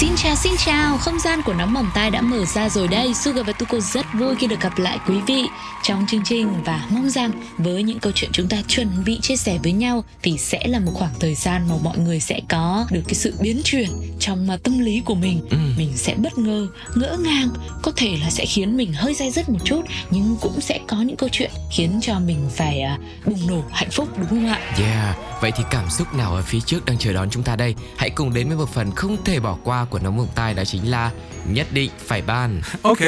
Xin chào xin chào, không gian của nóng bỏng tai đã mở ra rồi đây. Sugar và Tuko rất vui khi được gặp lại quý vị trong chương trình và mong rằng với những câu chuyện chúng ta chuẩn bị chia sẻ với nhau thì sẽ là một khoảng thời gian mà mọi người sẽ có được cái sự biến chuyển trong tâm lý của mình. Ừ. Mình sẽ bất ngờ, ngỡ ngàng, có thể là sẽ khiến mình hơi dai dứt một chút nhưng cũng sẽ có những câu chuyện khiến cho mình phải à, bùng nổ hạnh phúc đúng không ạ? Yeah, vậy thì cảm xúc nào ở phía trước đang chờ đón chúng ta đây? Hãy cùng đến với một phần không thể bỏ qua của nóng bỏng tai đó chính là nhất định phải ban. Ok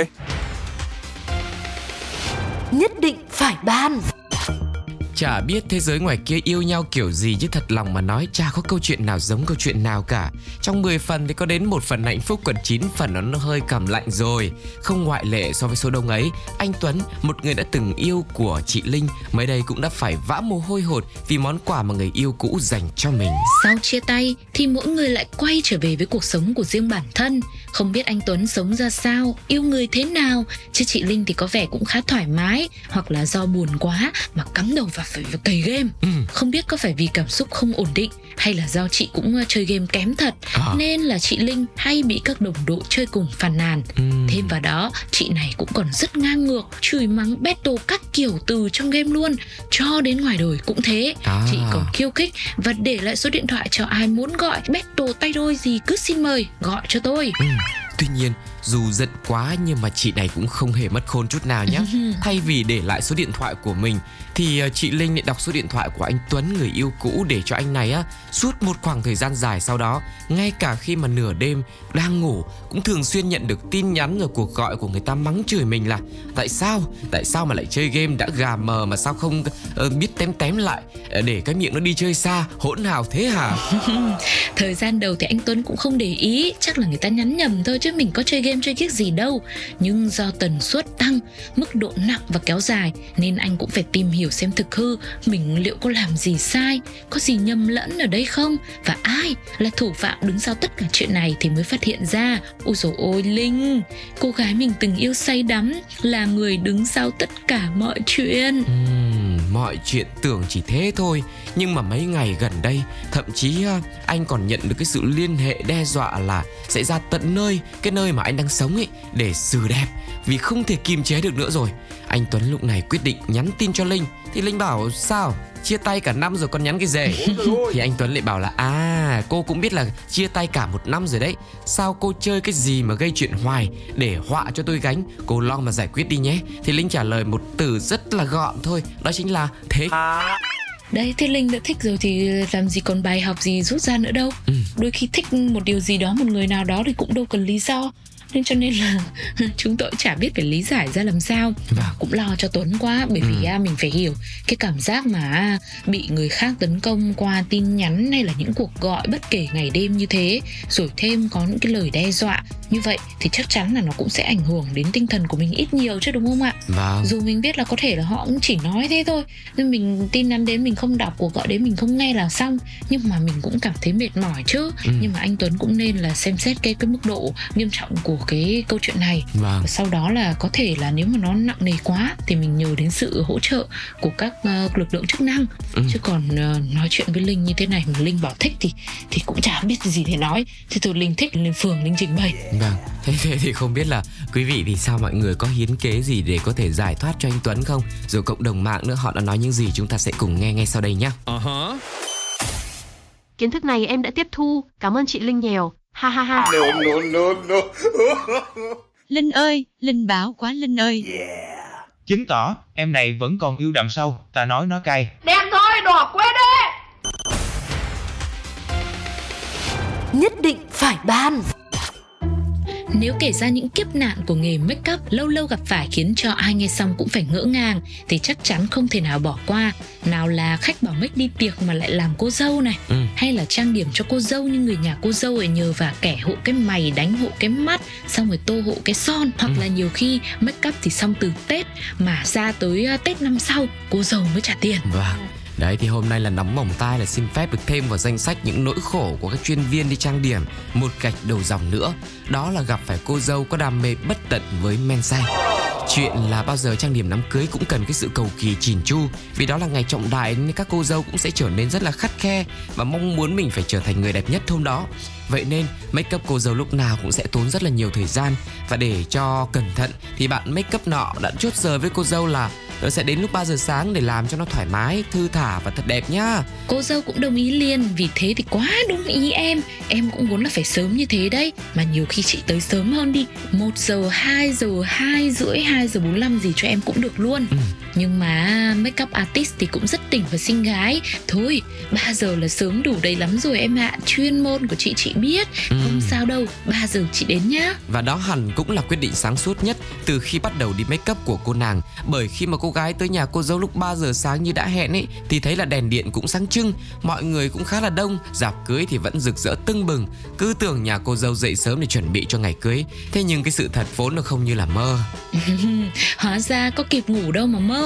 Nhất định phải ban Chả biết thế giới ngoài kia yêu nhau kiểu gì chứ thật lòng mà nói chả có câu chuyện nào giống câu chuyện nào cả. Trong 10 phần thì có đến một phần hạnh phúc còn 9 phần nó, hơi cảm lạnh rồi. Không ngoại lệ so với số đông ấy, anh Tuấn, một người đã từng yêu của chị Linh, mới đây cũng đã phải vã mồ hôi hột vì món quà mà người yêu cũ dành cho mình. Sau chia tay thì mỗi người lại quay trở về với cuộc sống của riêng bản thân. Không biết anh Tuấn sống ra sao, yêu người thế nào, chứ chị Linh thì có vẻ cũng khá thoải mái hoặc là do buồn quá mà cắm đầu vào cày game. Ừ. Không biết có phải vì cảm xúc không ổn định hay là do chị cũng ờ, chơi game kém thật À. nên là chị Linh hay bị các đồng đội chơi cùng phàn nàn. Ừm. Thêm vào đó, chị này cũng còn rất ngang ngược, chửi mắng battle các kiểu từ trong game luôn, cho đến ngoài đời cũng thế. À. Chị còn khiêu khích và để lại số điện thoại cho ai muốn gọi battle tay đôi gì cứ xin mời gọi cho tôi. Ừ. Tuy nhiên, dù giận quá nhưng mà chị này cũng không hề mất khôn chút nào nhé. Thay vì để lại số điện thoại của mình thì ờ, chị Linh lại đọc số điện thoại của anh Tuấn người yêu cũ để cho anh này á suốt một khoảng thời gian dài sau đó, ngay cả khi mà nửa đêm đang ngủ cũng thường xuyên nhận được tin nhắn rồi cuộc gọi của người ta mắng chửi mình là tại sao? Tại sao mà lại chơi game đã gà mờ mà sao không ờ, biết tém tém lại ờ, để cái miệng nó đi chơi xa hỗn hào thế hả? Thời gian đầu thì anh Tuấn cũng không để ý, chắc là người ta nhắn nhầm thôi chứ mình có chơi game chơi kiếc gì đâu. Nhưng do tần suất tăng, mức độ nặng và kéo dài nên anh cũng phải tìm hiểu xem thực hư mình liệu có làm gì sai, có gì nhầm lẫn ở đây không và ai là thủ phạm đứng sau tất cả chuyện này thì mới phát hiện ra. Ôi dồi ôi Linh, cô gái mình từng yêu say đắm là người đứng sau tất cả mọi chuyện. uhm mọi chuyện tưởng chỉ thế thôi. Nhưng mà mấy ngày gần đây, thậm chí à, anh còn nhận được cái sự liên hệ đe dọa là sẽ ra tận nơi, cái nơi mà anh đang sống ấy, để xử đẹp. Vì không thể kiềm chế được nữa rồi. Anh Tuấn lúc này quyết định nhắn tin cho Linh. Thì Linh bảo, sao? Chia tay cả năm rồi còn nhắn cái gì thì anh Tuấn lại bảo là à cô cũng biết là chia tay cả một năm rồi đấy. Sao cô chơi cái gì mà gây chuyện hoài? Để họa cho tôi gánh. Cô lo mà giải quyết đi nhé. Thì Linh trả lời một từ rất là gọn thôi đó chính là thế. Đấy, thế Linh đã thích rồi thì làm gì còn bài học gì rút ra nữa đâu. Ừ. Đôi khi thích một điều gì đó, một người nào đó thì cũng đâu cần lý do. Nên cho nên là chúng tôi chả biết phải lý giải ra làm sao. Vâng. Cũng lo cho Tuấn quá Bởi vì à, mình phải hiểu Cái cảm giác mà à, bị người khác tấn công qua tin nhắn Hay là những cuộc gọi bất kể ngày đêm như thế. Rồi thêm có những cái lời đe dọa Như vậy thì chắc chắn là nó cũng sẽ ảnh hưởng đến tinh thần của mình ít nhiều chứ đúng không ạ? Vâng. Dù mình biết là có thể là họ cũng chỉ nói thế thôi nhưng mình tin nhắn đến mình không đọc cuộc gọi đến mình không nghe là xong. Nhưng mà mình cũng cảm thấy mệt mỏi chứ. Ừ. nhưng mà anh Tuấn cũng nên là xem xét cái cái mức độ nghiêm trọng của cái câu chuyện này vâng và sau đó là có thể là nếu mà nó nặng nề quá thì mình nhờ đến sự hỗ trợ của các ờ, lực lượng chức năng Ừ. chứ còn ờ, nói chuyện với linh như thế này mà linh bảo thích thì thì cũng chả biết gì để nói thì thôi linh thích lên phường linh trình bày Vâng, thế, thế thì không biết là quý vị thì sao mọi người có hiến kế gì để có thể giải thoát cho anh Tuấn không? Rồi cộng đồng mạng nữa họ đã nói những gì chúng ta sẽ cùng nghe ngay sau đây nhé. Kiến thức này em đã tiếp thu. Cảm ơn chị Linh nhiều. Ha ha ha. Linh ơi, Linh bảo quá Linh ơi. Chứng tỏ em này vẫn còn yêu đậm sâu, ta nói nó cay. Đen thôi, đỏ quên đi. Nhất định phải ban Nếu kể ra những kiếp nạn của nghề make up lâu lâu gặp phải khiến cho ai nghe xong cũng phải ngỡ ngàng thì chắc chắn không thể nào bỏ qua. Nào là khách bảo make đi tiệc mà lại làm cô dâu này, Ừ. hay là trang điểm cho cô dâu nhưng người nhà cô dâu lại nhờ và kẻ hộ cái mày đánh hộ cái mắt, xong rồi tô hộ cái son, hoặc Ừ. là nhiều khi make up thì xong từ Tết mà ra tới uh, Tết năm sau cô dâu mới trả tiền. Vâng, Đấy, thì hôm nay là nóng bỏng tai là xin phép được thêm vào danh sách những nỗi khổ của các chuyên viên đi trang điểm một gạch đầu dòng nữa. Đó là gặp phải cô dâu có đam mê bất tận với men say. Chuyện là bao giờ trang điểm đám cưới cũng cần cái sự cầu kỳ chỉn chu Vì đó là ngày trọng đại nên các cô dâu cũng sẽ trở nên rất là khắt khe Và mong muốn mình phải trở thành người đẹp nhất hôm đó Vậy nên, make up cô dâu lúc nào cũng sẽ tốn rất là nhiều thời gian Và để cho cẩn thận thì bạn make up nọ đã chốt giờ với cô dâu là "Ờ, sẽ đến lúc 3 giờ sáng để làm cho nó thoải mái, thư thả và thật đẹp nhá. Cô dâu cũng đồng ý liền Vì thế thì quá đúng ý em. Em cũng muốn là phải sớm như thế đấy Mà nhiều khi chị tới sớm hơn đi. 1 giờ, 2 giờ, 2 rưỡi, 2 giờ 45 gì cho em cũng được luôn. Ừ. Nhưng mà make up artist thì cũng rất tỉnh và xinh gái. Thôi 3 giờ là sớm đủ đầy lắm rồi em ạ. Chuyên môn của chị chị biết. Ừ. Không sao đâu 3 giờ chị đến nhá. Và đó hẳn cũng là quyết định sáng suốt nhất từ khi bắt đầu đi make up của cô nàng. Bởi khi mà cô gái tới nhà cô dâu lúc 3 giờ sáng như đã hẹn ấy Thì thấy là đèn điện cũng sáng trưng Mọi người cũng khá là đông Dạp cưới thì vẫn rực rỡ tưng bừng. Cứ tưởng nhà cô dâu dậy sớm để chuẩn bị cho ngày cưới. Thế nhưng cái sự thật vốn nó không như là mơ. Hóa ra có kịp ngủ đâu mà mơ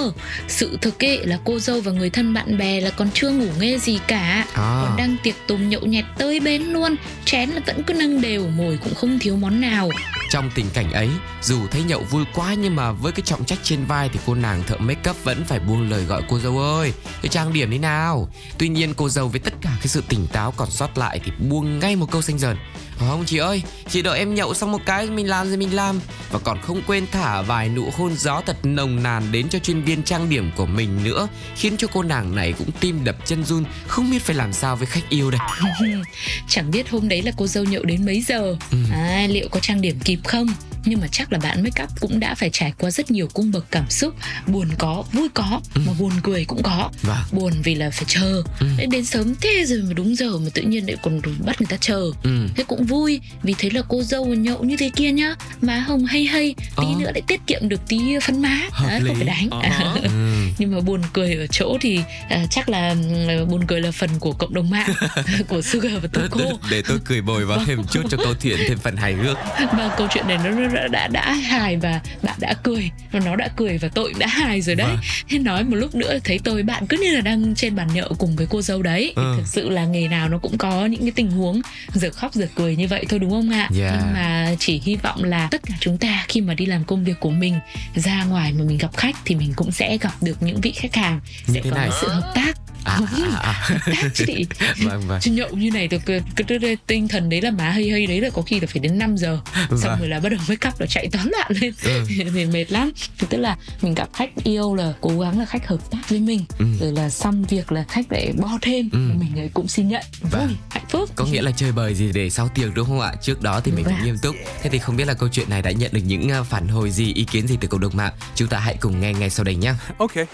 Sự thực ấy là cô dâu và người thân bạn bè là còn chưa ngủ nghe gì cả À. Còn đang tiệc tùng nhậu nhẹt tơi bến luôn Chén là vẫn cứ nâng đều Mồi cũng không thiếu món nào Trong tình cảnh ấy, dù thấy nhậu vui quá nhưng mà với cái trọng trách trên vai thì cô nàng thợ make up vẫn phải buông lời gọi cô dâu ơi, cái trang điểm đi nào. Tuy nhiên cô dâu với tất cả cái sự tỉnh táo còn sót lại thì buông ngay một câu xanh dần. Không chị ơi, chị đợi em nhậu xong một cái mình làm rồi mình làm. Và còn không quên thả vài nụ hôn gió thật nồng nàn đến cho chuyên viên trang điểm của mình nữa Khiến cho cô nàng này cũng tim đập chân run Không biết phải làm sao với khách yêu đây. Chẳng biết hôm đấy là cô dâu nhậu đến mấy giờ? Ừ. à, Liệu có trang điểm kịp không nhưng mà chắc là bạn make up cũng đã phải trải qua rất nhiều cung bậc cảm xúc buồn có vui có mà buồn cười cũng có Vâng. buồn vì là phải chờ Ừ. Đấy, đến sớm thế rồi mà đúng giờ mà tự nhiên lại còn bắt người ta chờ Ừ. thế cũng vui vì thấy là cô dâu nhậu như thế kia nhá má hồng hay hay tí Ờ. nữa lại tiết kiệm được tí phấn má Hợp Đấy, lý. không phải đánh Ờ. Ừ. nhưng mà buồn cười ở chỗ thì à, chắc là ừ, buồn cười là phần của cộng đồng mạng của Sugar và Tuko Để tôi cười bồi vào thêm chút cho câu chuyện thêm phần hài hước và câu chuyện này nó nó đã, đã đã hài và bạn đã cười và nó đã cười và tôi đã hài rồi đấy Vâng. thế nói một lúc nữa thấy tôi bạn cứ như là đang trên bàn nhậu cùng với cô dâu đấy Ừ. thực sự là nghề nào nó cũng có những cái tình huống giờ khóc giờ cười như vậy thôi đúng không ạ Yeah. nhưng mà chỉ hy vọng là tất cả chúng ta khi mà đi làm công việc của mình ra ngoài mà mình gặp khách thì mình cũng sẽ gặp được những vị khách hàng sẽ có này. sự hợp tác À, à, à. chứ chị Vâng vâng chứ nhậu như này thì cái, cái, cái, tinh thần đấy là má hơi hơi đấy là có khi là phải đến 5 giờ xong Vâng. rồi là bắt đầu make up là chạy toán loạn lên Ừ. mệt lắm thì tức là mình gặp khách yêu là cố gắng là khách hợp tác với mình Ừ. rồi là xong việc là khách lại bo thêm Ừ. mình ấy cũng xin nhận Vâng. vui hạnh phúc Có nghĩa là chơi bời gì để sau tiệc đúng không ạ? Trước đó thì mình phải Vâng. nghiêm túc. Thế thì không biết là câu chuyện này đã nhận được những à, phản hồi gì, ý kiến gì từ cộng đồng mạng? Chúng ta hãy cùng nghe ngay sau đây nhé. Okay.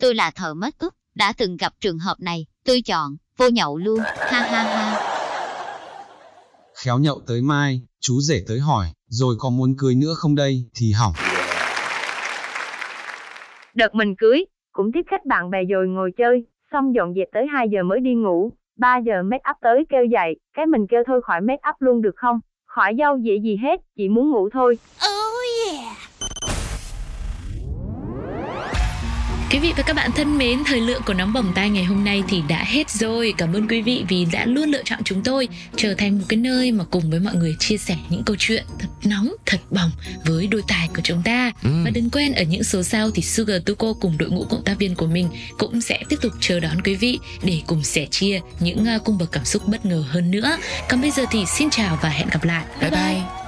Tôi là thợ make up, đã từng gặp trường hợp này, tôi chọn, vô nhậu luôn, ha ha ha. Khéo nhậu tới mai, chú rể tới hỏi, rồi có muốn cưới nữa không đây, thì hỏng. Đợt mình cưới, cũng tiếp khách bạn bè rồi ngồi chơi, xong dọn dẹp tới 2 giờ mới đi ngủ. 3 giờ make up tới kêu dậy, cái mình kêu thôi khỏi make up luôn được không? Khỏi dâu dễ gì hết, chỉ muốn ngủ thôi. Quý vị và các bạn thân mến, thời lượng của nóng bỏng tai ngày hôm nay thì đã hết rồi. Cảm ơn quý vị vì đã luôn lựa chọn chúng tôi trở thành một cái nơi mà cùng với mọi người chia sẻ những câu chuyện thật nóng, thật bỏng với đôi tài của chúng ta. Ừ. Và đừng quên ở những số sau thì Sugar Tuko cùng đội ngũ cộng tác viên của mình cũng sẽ tiếp tục chờ đón quý vị để cùng sẻ chia những uh, cung bậc cảm xúc bất ngờ hơn nữa. Còn bây giờ thì xin chào và hẹn gặp lại. Bye bye.